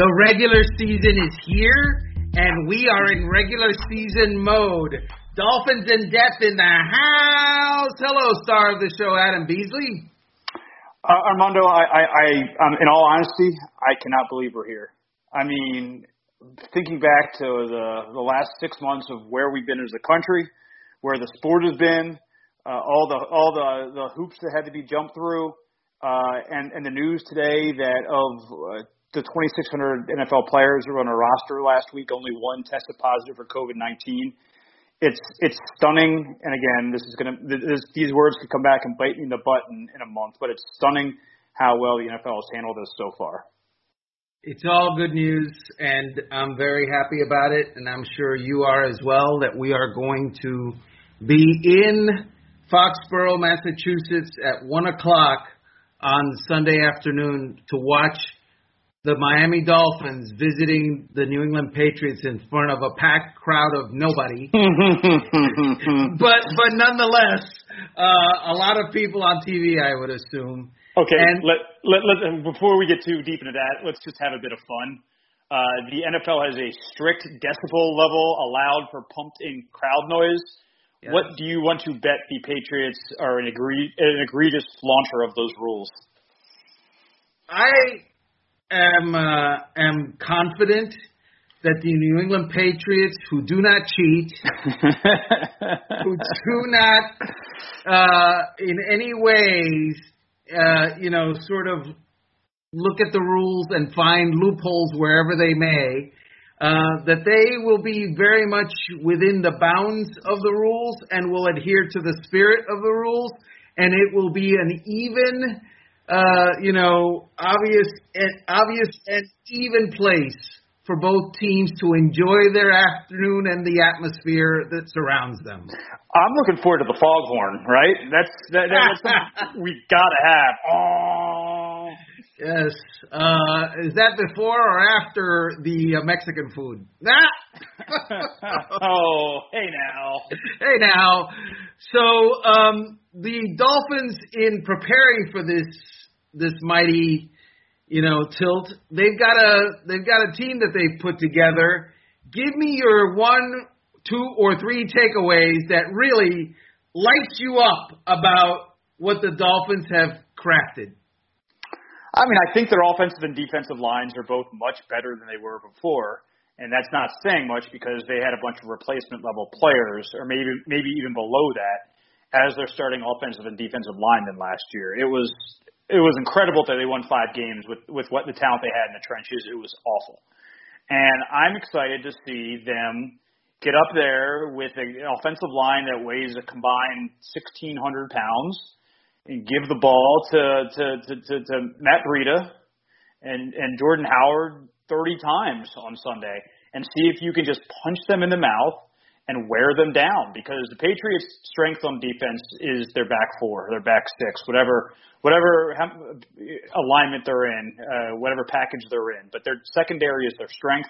The regular season is here, and we are in regular season mode. Dolphins in depth in the house. Hello, star of the show, Adam Beasley. Uh, Armando, I, I, I um, in all honesty, I cannot believe we're here. I mean, thinking back to the the last six months of where we've been as a country, where the sport has been, uh, all the all the the hoops that had to be jumped through, uh, and and the news today that of uh, the 2,600 NFL players who were on a roster last week, only one tested positive for COVID-19. It's it's stunning, and again, this is gonna these words could come back and bite me in the butt in, in a month, but it's stunning how well the NFL has handled this so far. It's all good news, and I'm very happy about it, and I'm sure you are as well. That we are going to be in Foxborough, Massachusetts, at one o'clock on Sunday afternoon to watch the Miami Dolphins visiting the New England Patriots in front of a packed crowd of nobody. but but nonetheless, uh, a lot of people on TV, I would assume. Okay, and, let, let, let, before we get too deep into that, let's just have a bit of fun. Uh, the NFL has a strict decibel level allowed for pumped-in crowd noise. Yes. What do you want to bet the Patriots are an, agree, an egregious flaunter of those rules? I am uh, am confident that the New England Patriots, who do not cheat, who do not uh, in any ways, uh, you know, sort of look at the rules and find loopholes wherever they may, uh, that they will be very much within the bounds of the rules and will adhere to the spirit of the rules, and it will be an even uh, you know, obvious and obvious and even place for both teams to enjoy their afternoon and the atmosphere that surrounds them. I'm looking forward to the foghorn, right? That's that, that's we gotta have. Oh. Yes. Uh, is that before or after the uh, Mexican food? oh, hey now. Hey now. So um, the Dolphins, in preparing for this this mighty, you know, tilt. They've got a they've got a team that they've put together. Give me your one, two, or three takeaways that really lights you up about what the Dolphins have crafted. I mean, I think their offensive and defensive lines are both much better than they were before, and that's not saying much because they had a bunch of replacement level players, or maybe maybe even below that, as their starting offensive and defensive line than last year. It was it was incredible that they won five games with with what the talent they had in the trenches. It was awful, and I'm excited to see them get up there with an offensive line that weighs a combined 1,600 pounds and give the ball to to to, to, to Matt Breida and and Jordan Howard 30 times on Sunday and see if you can just punch them in the mouth and wear them down because the Patriots' strength on defense is their back four, their back six, whatever whatever alignment they're in, uh, whatever package they're in. But their secondary is their strength.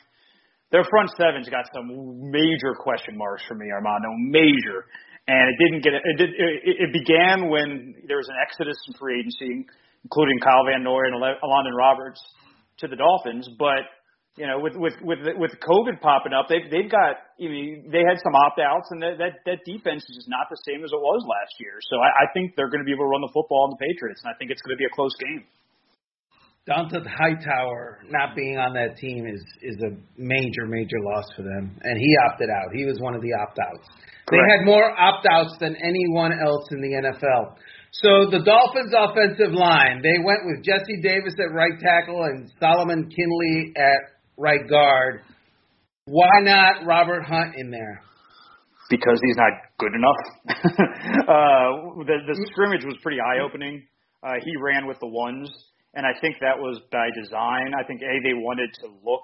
Their front seven's got some major question marks for me, Armando, major. And it didn't get it. Did, it, it began when there was an exodus in free agency, including Kyle Van Noy and Elandon Roberts to the Dolphins, but you know, with with with with COVID popping up, they've they've got you know they had some opt outs, and that, that that defense is just not the same as it was last year. So I, I think they're going to be able to run the football on the Patriots, and I think it's going to be a close game. Dont'a Hightower not being on that team is is a major major loss for them, and he opted out. He was one of the opt outs. They had more opt outs than anyone else in the NFL. So the Dolphins' offensive line, they went with Jesse Davis at right tackle and Solomon Kindley at right guard. Why not Robert Hunt in there? Because he's not good enough. uh, the, the scrimmage was pretty eye opening. Uh, he ran with the ones, and I think that was by design. I think a they wanted to look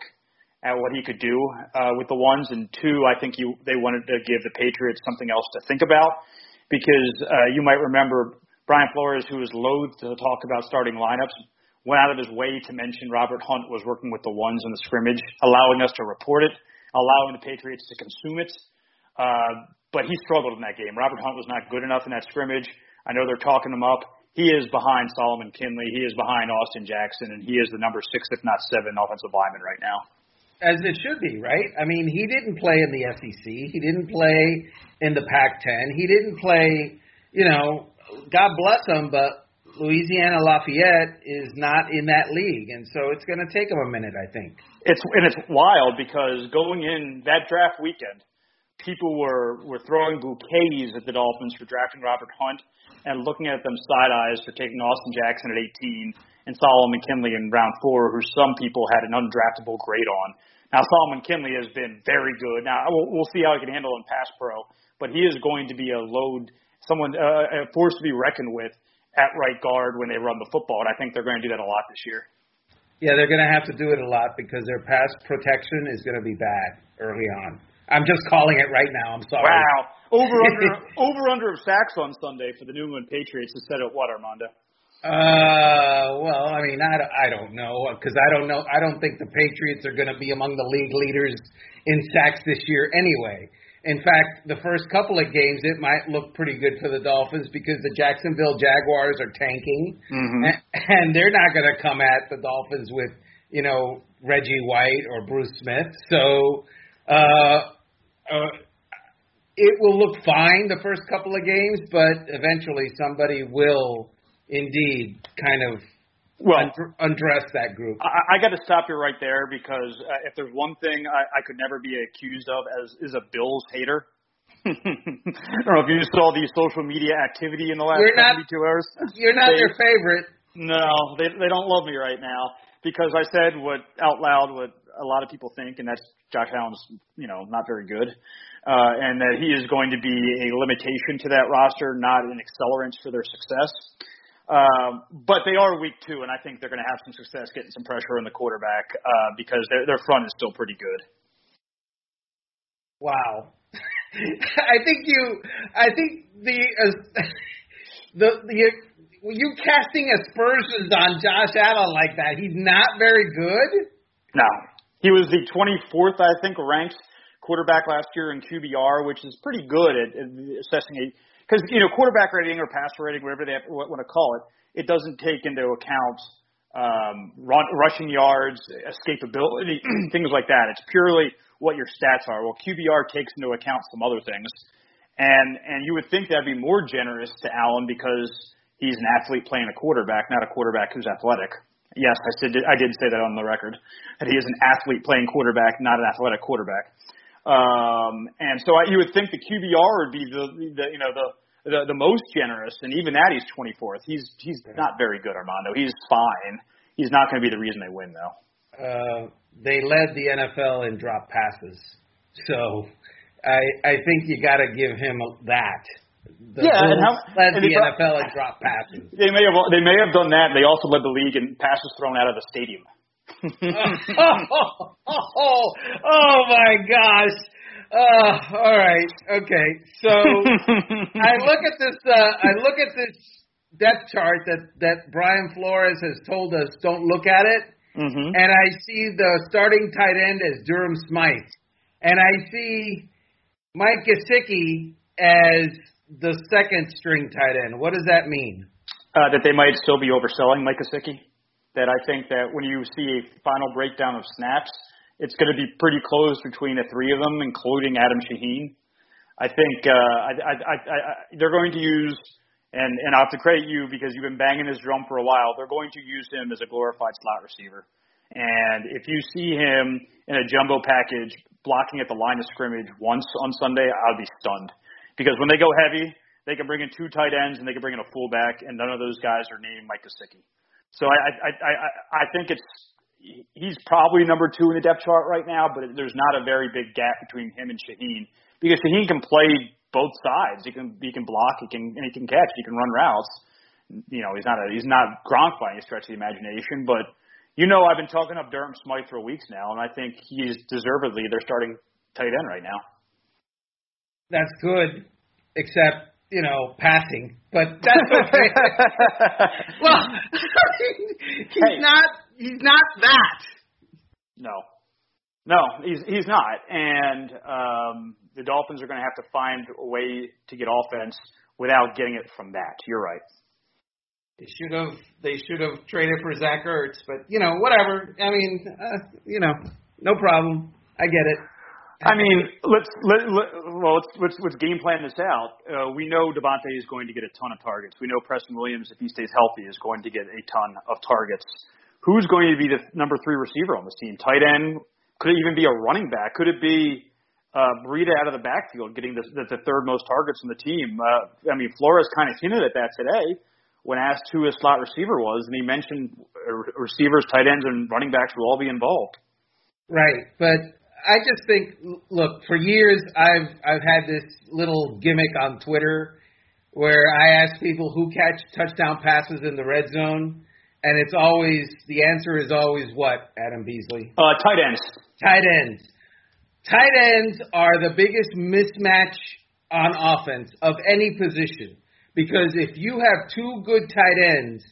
at what he could do uh, with the ones, and two, I think you they wanted to give the Patriots something else to think about because uh, you might remember Brian Flores, who was loath to talk about starting lineups, went out of his way to mention Robert Hunt was working with the ones in the scrimmage, allowing us to report it, allowing the Patriots to consume it. Uh, but he struggled in that game. Robert Hunt was not good enough in that scrimmage. I know they're talking him up. he is behind Solomon Kindley. he is behind Austin Jackson, and he is the number six, if not seven, offensive lineman right now. As it should be, right? I mean, he didn't play in the SEC. He didn't play in the Pac-10. He didn't play, you know, God bless him, but Louisiana Lafayette is not in that league, and so it's going to take him a minute, I think. It's and it's wild because going in that draft weekend, people were were throwing bouquets at the Dolphins for drafting Robert Hunt and looking at them side eyes for taking Austin Jackson at 18 and Solomon Kindley in round four, who some people had an undraftable grade on. Now Solomon Kindley has been very good. Now we'll, we'll see how he can handle in pass pro, but he is going to be a load, someone uh, a force to be reckoned with at right guard when they run the football, and I think they're going to do that a lot this year. Yeah, they're going to have to do it a lot because their pass protection is going to be bad early on. I'm just calling it right now. I'm sorry. Wow. Over under over under of sacks on Sunday for the New England Patriots is set at what, Armando? Uh, well, I mean, I, I don't know because I don't know. I don't think the Patriots are going to be among the league leaders in sacks this year anyway. In fact, the first couple of games it might look pretty good for the Dolphins because the Jacksonville Jaguars are tanking, mm-hmm. and, and they're not going to come at the Dolphins with you know Reggie White or Bruce Smith. So uh, uh, it will look fine the first couple of games, but eventually somebody will indeed kind of well undress that group. I, I got to stop you right there because uh, if there's one thing I, I could never be accused of as is a Bills hater. I don't know if you saw the social media activity in the last you're not, 72 hours. You're not they, their favorite. No, they they don't love me right now because I said what out loud what a lot of people think, and that's Josh Allen's, you know, not very good, uh, and that he is going to be a limitation to that roster, not an accelerant for their success. Um, but they are weak too, and I think they're going to have some success getting some pressure on the quarterback uh, because their their front is still pretty good. Wow, I think you, I think the uh, the the you casting aspersions on Josh Allen like that. He's not very good. No, he was the 24th, I think, ranked quarterback last year in QBR, which is pretty good at, at assessing a because you know quarterback rating or passer rating, whatever they have, want to call it, it doesn't take into account um, run, rushing yards, escapability, things like that. It's purely what your stats are. Well, QBR takes into account some other things, and and you would think that'd be more generous to Allen because he's an athlete playing a quarterback, not a quarterback who's athletic. Yes, I did. I did say that on the record that he is an athlete playing quarterback, not an athletic quarterback. Um, and so I, you would think the QBR would be the, the you know the, the the most generous, and even that he's 24th. He's he's not very good, Armando. He's fine. He's not going to be the reason they win, though. Uh, they led the NFL in drop passes, so I I think you got to give him that. The yeah, and how led and the NFL in drop passes. They may have they may have done that. They also led the league in passes thrown out of the stadium. Oh, oh, oh, oh my gosh. Uh, all right. Okay. So I look at this. Uh, I look at this depth chart that that Brian Flores has told us don't look at it, mm-hmm. and I see the starting tight end as Durham Smythe, and I see Mike Gesicki as the second string tight end. What does that mean? Uh, that they might still be overselling Mike Gesicki. That I think that when you see a final breakdown of snaps, it's going to be pretty close between the three of them, including Adam Shaheen. I think uh, I, I, I, I, they're going to use, and, and I have to credit you because you've been banging his drum for a while. They're going to use him as a glorified slot receiver. And if you see him in a jumbo package blocking at the line of scrimmage once on Sunday, I'll be stunned because when they go heavy, they can bring in two tight ends and they can bring in a fullback, and none of those guys are named Mike Gesicki. So I, I, I, I think it's he's probably number two in the depth chart right now, but there's not a very big gap between him and Shaheen because Shaheen can play both sides. He can he can block, he can and he can catch, he can run routes. You know, he's not a he's not Gronk by any stretch of the imagination, but you know I've been talking up Durham Smythe for weeks now, and I think he's deservedly their starting tight end right now that's good, except you know passing. But that's okay. well, he's hey. not. He's not that. No, no, he's he's not. And um, the Dolphins are going to have to find a way to get offense without getting it from that. You're right. They should have. They should have traded for Zach Ertz, but you know, whatever. I mean, uh, you know, no problem. I get it. I mean, let's let, let well let's, let's let's game plan this out. Uh, we know DeVante is going to get a ton of targets. We know Preston Williams, if he stays healthy, is going to get a ton of targets. Who's going to be the number three receiver on this team? Tight end? Could it even be a running back? Could it be uh, Breida out of the backfield getting the, the, the third most targets on the team? Uh, I mean, Flores kind of hinted at that today when asked who his slot receiver was, and he mentioned receivers, tight ends, and running backs will all be involved. Right, but I just think, look, for years I've I've had this little gimmick on Twitter where I ask people who catch touchdown passes in the red zone, and it's always the answer is always what Adam Beasley. Uh, tight ends. Tight ends. Tight ends are the biggest mismatch on offense of any position. Because if you have two good tight ends,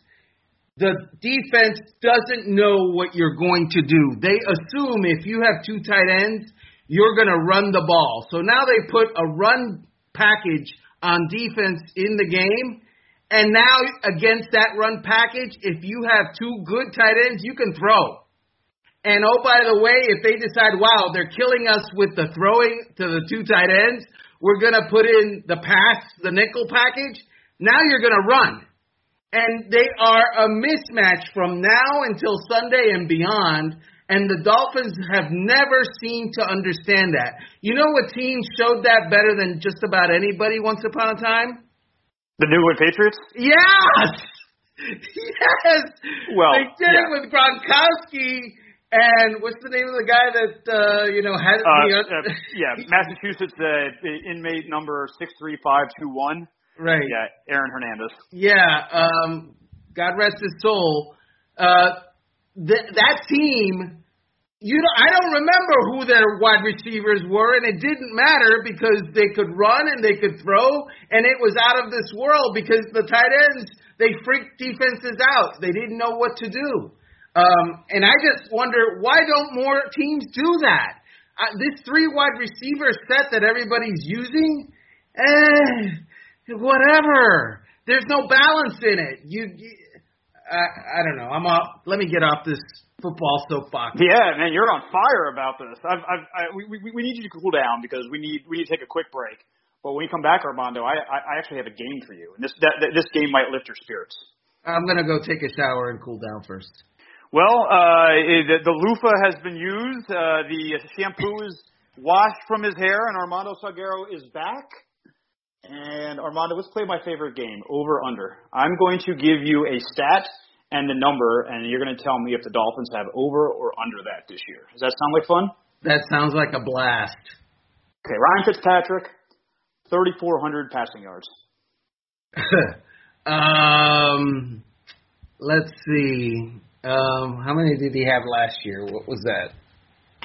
the defense doesn't know what you're going to do. They assume if you have two tight ends, you're going to run the ball. So now they put a run package on defense in the game. And now against that run package, if you have two good tight ends, you can throw. And oh, by the way, if they decide, wow, they're killing us with the throwing to the two tight ends, we're going to put in the pass, the nickel package. Now you're going to run. And they are a mismatch from now until Sunday and beyond. And the Dolphins have never seemed to understand that. You know what team showed that better than just about anybody once upon a time? The New England Patriots? Yes! Yes! Well, they did yeah. it with Gronkowski and what's the name of the guy that uh, you know had uh, the uh, yeah Massachusetts uh, inmate number six three five two one Right. Yeah, Aaron Hernandez. Yeah. Um, God rest his soul. Uh, th- that team, you know, I don't remember who their wide receivers were, and it didn't matter because they could run and they could throw, and it was out of this world because the tight ends they freaked defenses out. They didn't know what to do. Um, and I just wonder why don't more teams do that? Uh, this three wide receiver set that everybody's using, eh, whatever. There's no balance in it. You, you I, I don't know. I'm off. Let me get off this football soapbox. Yeah, man, you're on fire about this. I've, I've, I, we, we, we need you to cool down because we need, we need to take a quick break. But when you come back, Armando, I, I actually have a game for you, and this, that, that, this game might lift your spirits. I'm gonna go take a shower and cool down first. Well, uh, the, the loofah has been used. Uh, the shampoo is washed from his hair, and Armando Salguero is back. And Armando, let's play my favorite game, over under. I'm going to give you a stat and the number, and you're going to tell me if the Dolphins have over or under that this year. Does that sound like fun? That sounds like a blast. Okay, Ryan Fitzpatrick, 3,400 passing yards. um, let's see. Um, how many did he have last year? What was that?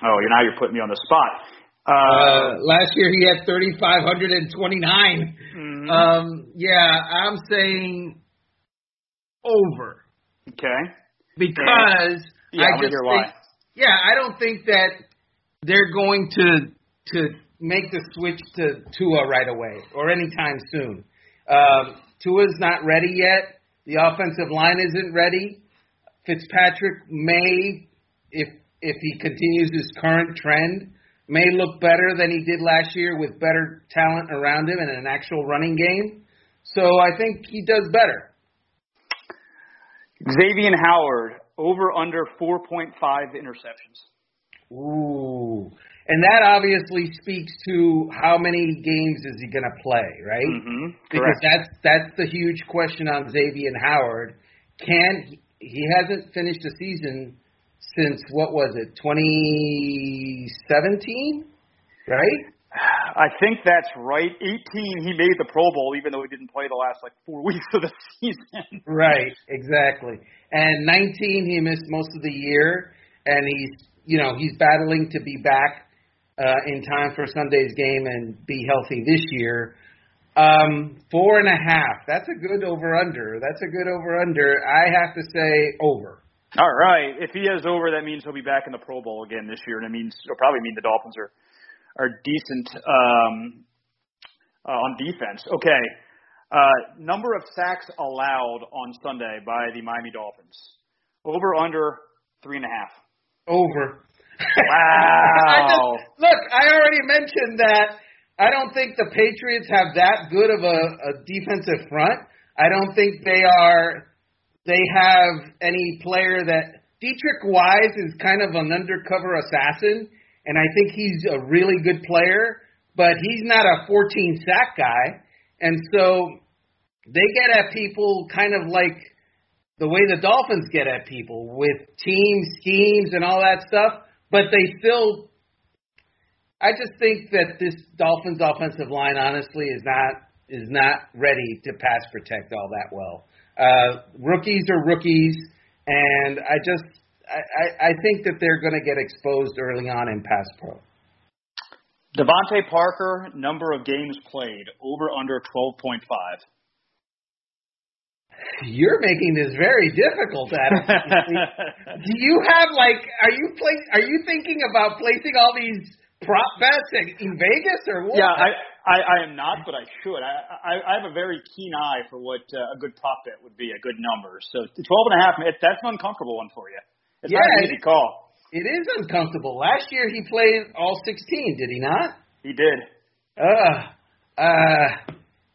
Oh, you're now you're putting me on the spot. Uh, last year he had 3,529. Mm-hmm. Um, yeah, I'm saying over. Okay. Because yeah, I I just think, yeah, I don't think that they're going to to make the switch to Tua right away or anytime soon. Um, Tua's not ready yet. The offensive line isn't ready. Fitzpatrick may, if if he continues his current trend, may look better than he did last year with better talent around him and an actual running game. So I think he does better. Xavier Howard over under 4.5 interceptions. Ooh. And that obviously speaks to how many games is he going to play, right? Mm-hmm. Because that's that's the huge question on Xavier Howard. Can he hasn't finished a season since what was it, 2017, right? I think that's right. 18, he made the Pro Bowl, even though he didn't play the last like four weeks of the season. Right, exactly. And 19, he missed most of the year, and he's you know he's battling to be back uh, in time for Sunday's game and be healthy this year. Um, four and a half. That's a good over under. That's a good over under. I have to say over. All right. If he has over, that means he'll be back in the Pro Bowl again this year, and it means it'll probably mean the Dolphins are are decent um, uh, on defense. Okay. Uh, number of sacks allowed on Sunday by the Miami Dolphins. Over under three and a half. Over. Wow. I just, look, I already mentioned that I don't think the Patriots have that good of a, a defensive front. I don't think they are. They have any player that Deatrich Wise is kind of an undercover assassin, and I think he's a really good player, but he's not a 14 sack guy, and so they get at people kind of like the way the Dolphins get at people with team schemes and all that stuff, but they still I just think that this Dolphins offensive line honestly is not is not ready to pass protect all that well. Uh, rookies are rookies, and I just I, I think that they're going to get exposed early on in pass pro. DeVante Parker, number of games played, over under 12.5. You're making this very difficult, Adam. Do you have like are you play are you thinking about placing all these prop bets in Vegas or what? Yeah, I, I, I am not, but I should. I, I, I have a very keen eye for what uh, a good prop bet would be, a good number. So twelve and a half, it, that's an uncomfortable one for you. It's yeah, not an easy call. It is uncomfortable. Last year he played all 16, did he not? He did. Uh, uh,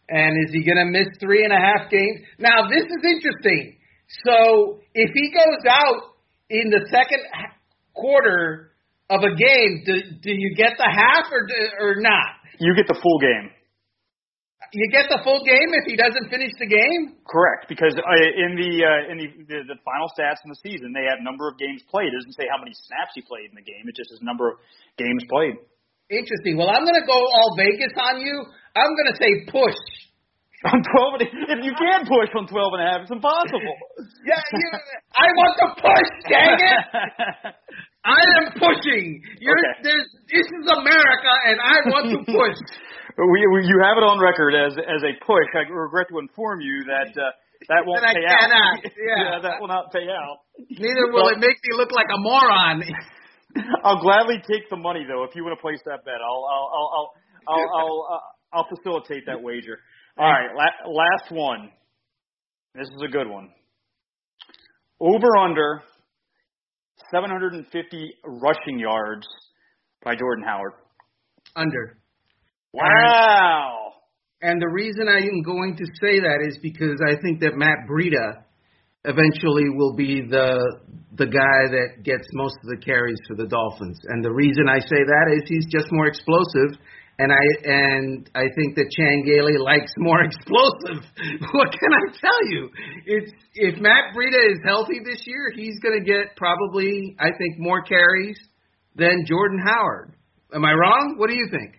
and is he going to miss three and a half games? Now, this is interesting. So if he goes out in the second quarter of a game, do, do you get the half or do, or not? You get the full game. You get the full game if he doesn't finish the game. Correct, because uh, in the uh, in the, the the final stats in the season, they have number of games played. It doesn't say how many snaps he played in the game. It just says number of games played. Interesting. Well, I'm going to go all Vegas on you. I'm going to say push. On 12 and a, if you can push on 12 and a half, it's impossible. yeah, you, I want to push, dang it. I am pushing. You're, Okay. this is America, and I want to push. we, we, you have it on record as as a push. I regret to inform you that uh, that won't That I pay cannot, out. yeah. that will not pay out. Neither will it make me look like a moron. I'll gladly take the money though if you want to place that bet. I'll I'll I'll I'll I'll, I'll, uh, I'll facilitate that wager. All right, la- last one. This is a good one. Over under 750 rushing yards by Jordan Howard. Under. Wow. And the reason I am going to say that is because I think that Matt Breida eventually will be the the guy that gets most of the carries for the Dolphins. And the reason I say that is he's just more explosive and I and I think that Chan Gailey likes more explosive. what can I tell you? It's if Matt Breida is healthy this year, he's going to get probably I think more carries than Jordan Howard. Am I wrong? What do you think?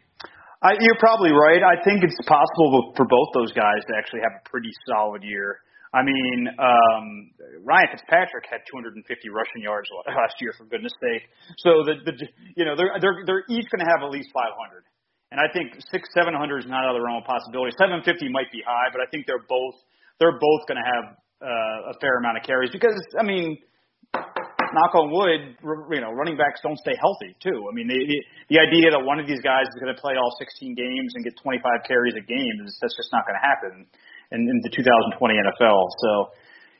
I, you're probably right. I think it's possible for both those guys to actually have a pretty solid year. I mean, um, Ryan Fitzpatrick had 250 rushing yards last year, for goodness sake. So the, the you know they're they're they're each going to have at least 500. And I think six, seven hundred is not out of the realm of possibility. Seven fifty might be high, but I think they're both they're both going to have uh, a fair amount of carries because I mean, knock on wood, you know, running backs don't stay healthy too. I mean, the the, the idea that one of these guys is going to play all 16 games and get 25 carries a game is that's just not going to happen in, in the 2020 NFL. So.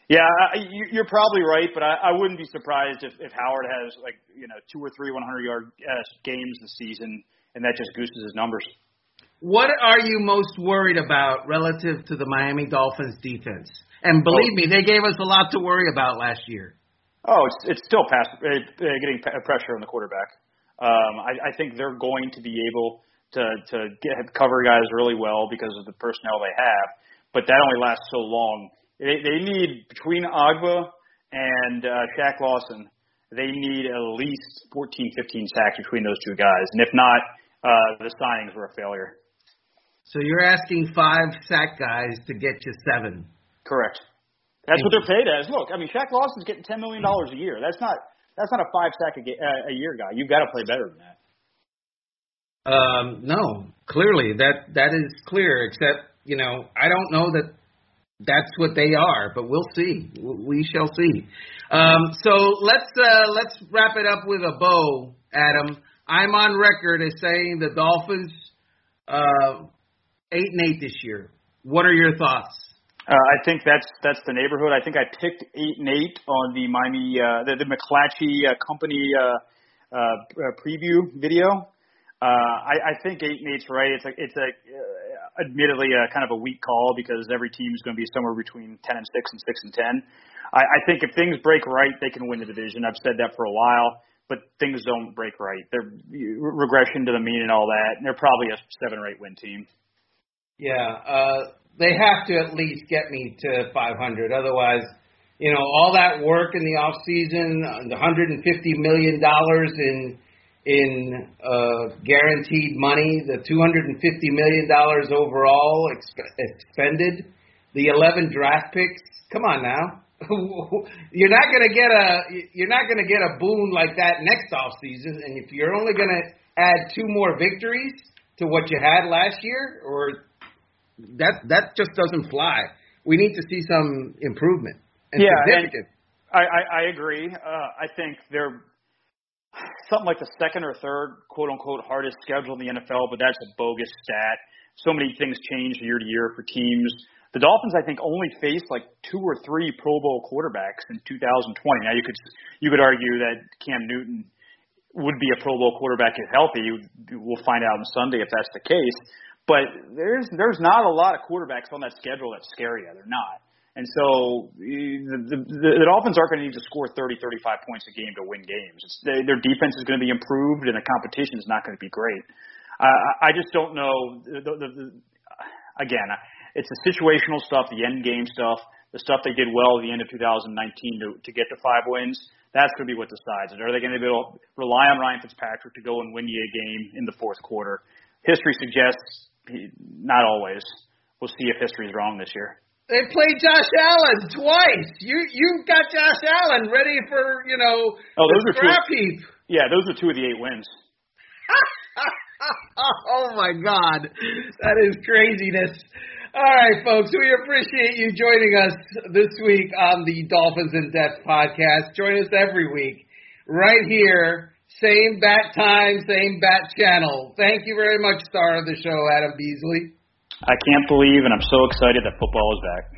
Yeah, you- you're probably right, but I, I wouldn't be surprised if, if Howard has like you know two or three 100 yard uh, games this season, and that just gooses his numbers. What are you most worried about relative to the Miami Dolphins defense? And believe me, they gave us a lot to worry about last year. Oh, it's it's still pass, uh, getting pressure on the quarterback. Um, I, I think they're going to be able to to get cover guys really well because of the personnel they have, but that only lasts so long. They, they need between Ogbah and uh, Shaq Lawson, they need at least 14, 15 sacks between those two guys, and if not, uh, the signings were a failure. So you're asking five sack guys to get you seven. Correct. That's what they're paid as. Look, I mean, Shaq Lawson's getting ten million dollars a year. That's not that's not a five sack a, ga- uh, a year guy. You've got to play better than that. Um, no, clearly that that is clear. Except you know, I don't know that that's what they are, but we'll see. We shall see. Um, so let's uh, let's wrap it up with a bow, Adam. I'm on record as saying the Dolphins uh, eight and eight this year. What are your thoughts? Uh, I think that's that's the neighborhood. I think I picked eight and eight on the Miami uh, the, the McClatchy uh, company uh, uh, preview video. Uh, I, I think eight and eight's right. It's like it's a uh, admittedly a kind of a weak call because every team is going to be somewhere between ten and six and six and ten. I, I think if things break right, they can win the division. I've said that for a while, but things don't break right. They're regression to the mean and all that. And they're probably a seven or eight win team. Yeah, uh, they have to at least get me to 500. Otherwise, you know, all that work in the off season, the 150 million dollars in in uh, guaranteed money, the 250 million dollars overall exp- expended, the 11 draft picks. Come on now. You're not going to get a you're not going to get a boon like that next off season and if you're only going to add two more victories to what you had last year or that that just doesn't fly. We need to see some improvement and yeah significant. And I, I I agree. Uh I think they're something like the second or third quote unquote hardest schedule in the NFL but that's a bogus stat. So many things change year to year for teams the Dolphins, I think, only faced like two or three Pro Bowl quarterbacks in 2020. Now you could you could argue that Cam Newton would be a Pro Bowl quarterback if healthy. We'll find out on Sunday if that's the case. But there's there's not a lot of quarterbacks on that schedule that scare you. They're not. And so the, the, the Dolphins aren't going to need to score 30, 35 points a game to win games. It's, they, their defense is going to be improved, and the competition is not going to be great. Uh, I just don't know. The, the, the, again, it's the situational stuff, the end game stuff, the stuff they did well at the end of 2019 to, to get to five wins. That's going to be what decides it. Are they going to be able to rely on Ryan Fitzpatrick to go and win you a game in the fourth quarter? History suggests he, not always. We'll see if history is wrong this year. They played Josh Allen twice. You you got Josh Allen ready for you know oh, those are scrap two, heap. Yeah, those are two of the eight wins. oh my God, that is craziness. All right, folks, we appreciate you joining us this week on the Dolphins in Depth podcast. Join us every week right here, same bat time, same bat channel. Thank you very much, star of the show, Adam Beasley. I can't believe, and I'm so excited that football is back.